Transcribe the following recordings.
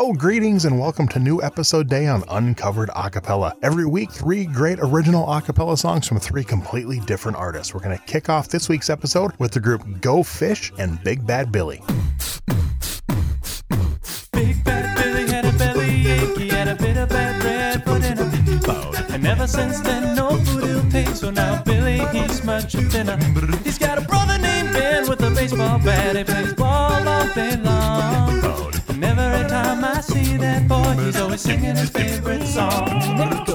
Hello, greetings, and welcome to new episode day on Uncovered Acapella. Every week, three great original acapella songs from three completely different artists. We're going to kick off this week's episode with the group Go Fish and Big Bad Billy. Big bad Billy had a belly ache, he had a bit of bad bread put in a bowl. And ever since then, no food he'll take, so now Billy, he's much thinner. He's got a brother named Ben with a baseball bat, he plays he's always singing his favorite song.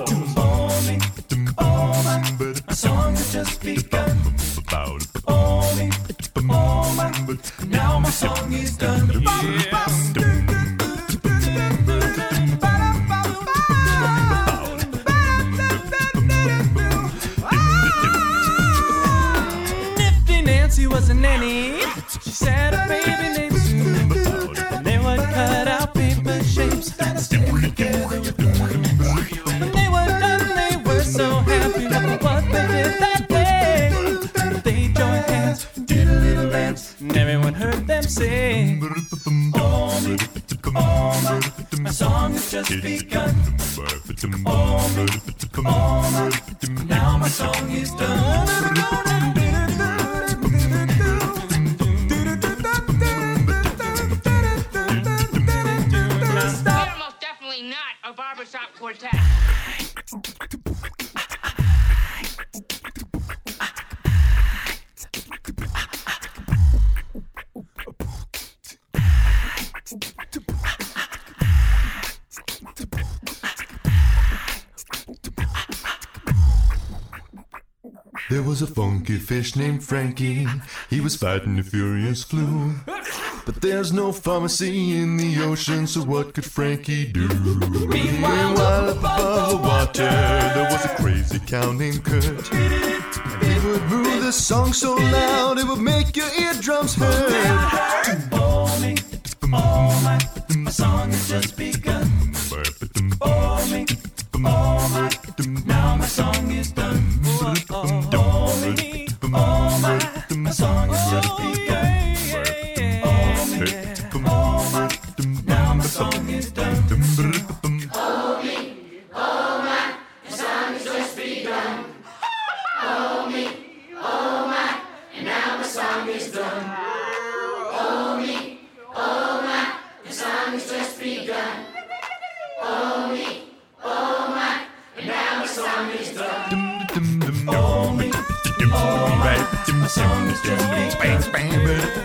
Oh There was a funky fish named Frankie. He was fighting a furious flu. But there's no pharmacy in the ocean, so what could Frankie do? Meanwhile, up above the water, there was a crazy cow named Kurt. And he would move the song so loud, it would make your eardrums hurt. Begun.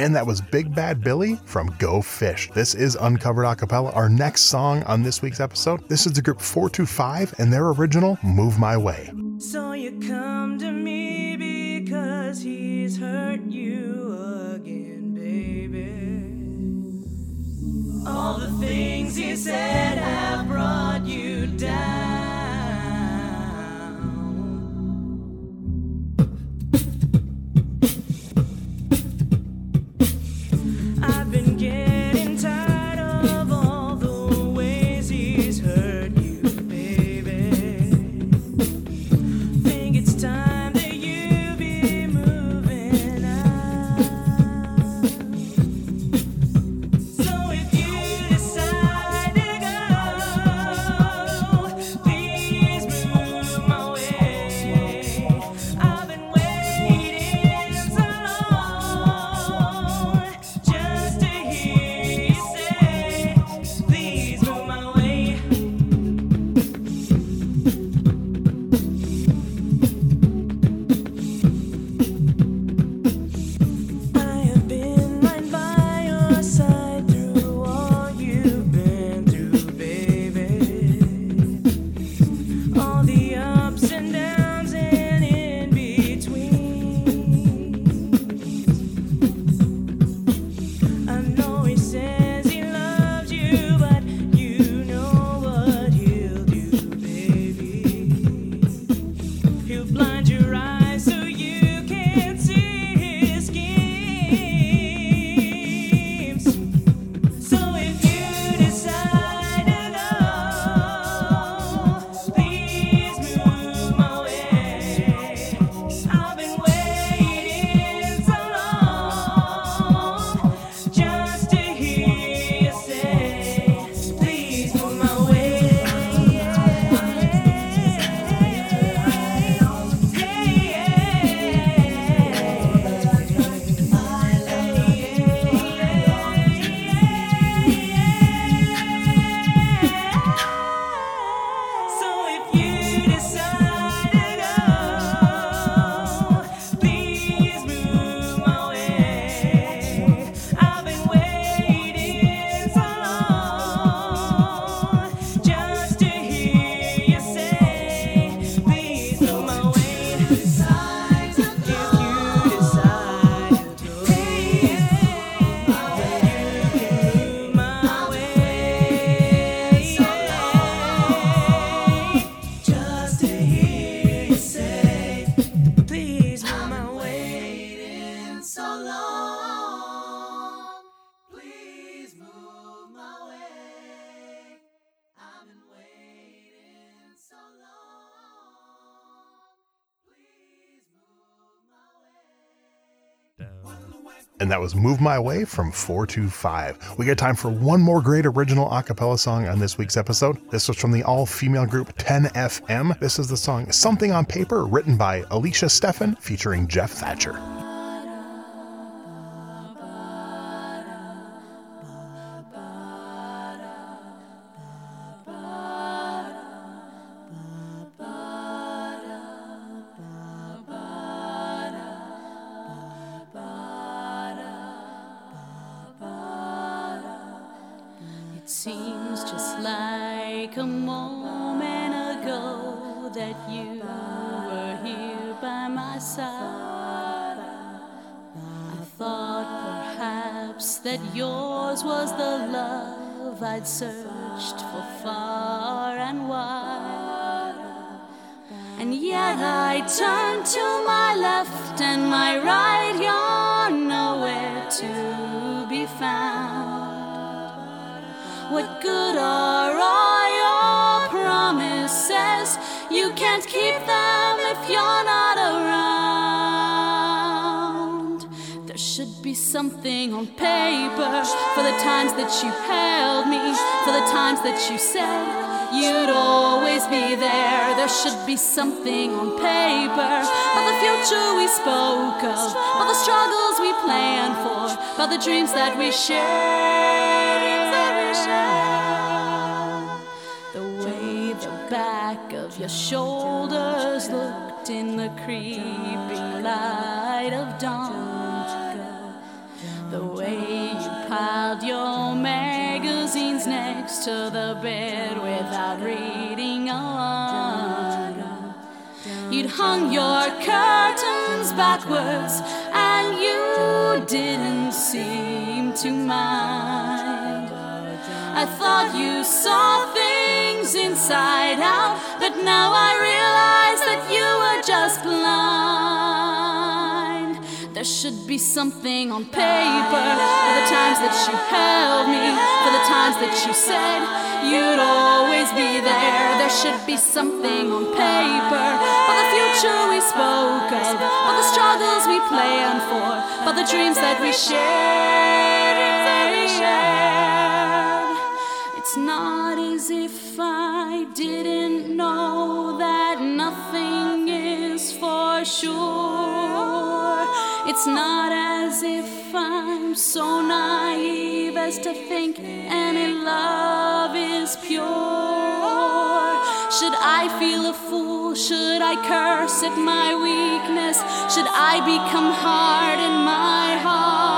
And that was Big Bad Billy from Go Fish. This is Uncovered Acapella. Our next song on this week's episode, this is the group 425 and their original Move My Way. So you come to me because he's hurt you again, baby. All the things he said have brought and that was Move My Way from 425. We got time for one more great original a cappella song on this week's episode. This was from the all female group 10FM. This is the song Something on Paper, written by Alicia Steffen, featuring Jeff Thatcher. Seems just like a moment ago that you were here by my side. I thought perhaps that yours was the love I'd searched for far and wide. And yet I turned to my left and my right, you're What good are all your promises? You can't keep them if you're not around. There should be something on paper for the times that you held me, for the times that you said you'd always be there. There should be something on paper about the future we spoke of, about the struggles we planned for, about the dreams that we shared. Back of your shoulders looked in the creeping light of dawn. The way you piled your magazines next to the bed without reading along. You'd hung your curtains backwards and you didn't seem to mind. I thought you saw things inside out, but now I realize that you were just blind. There should be something on paper for the times that you held me, for the times that you said you'd always be there. There should be something on paper for the future we spoke of, for the struggles we planned for, for the dreams that we shared. It's not as if I didn't know that nothing is for sure. It's not as if I'm so naive as to think any love is pure. Should I feel a fool? Should I curse at my weakness? Should I become hard in my heart?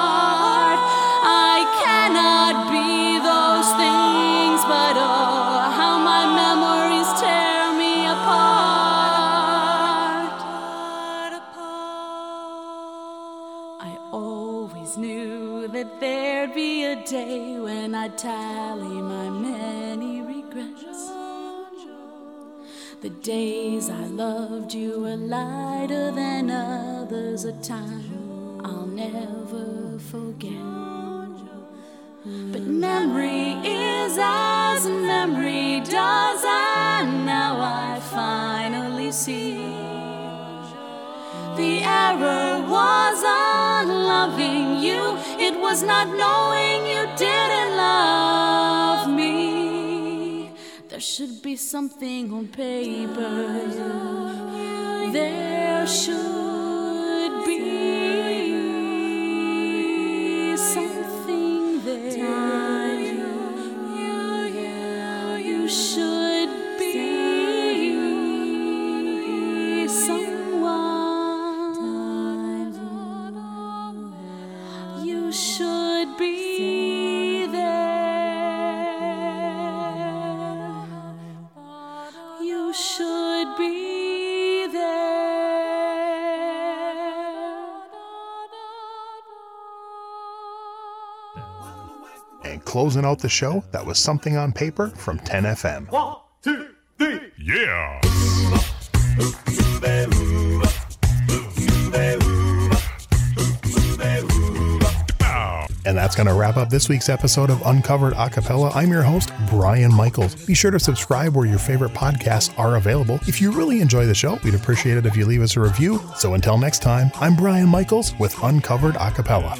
I always knew that there'd be a day when I'd tally my many regrets. The days I loved you were lighter than others, a time I'll never forget. But memory is as memory does, and now I finally see. The error was unloving you, it was not knowing you didn't love me. There should be something on paper. There should should be there. And closing out the show, that was Something on Paper from 10FM. One, And that's going to wrap up this week's episode of Uncovered Acapella. I'm your host, Brian Michaels. Be sure to subscribe where your favorite podcasts are available. If you really enjoy the show, we'd appreciate it if you leave us a review. So until next time, I'm Brian Michaels with Uncovered Acapella.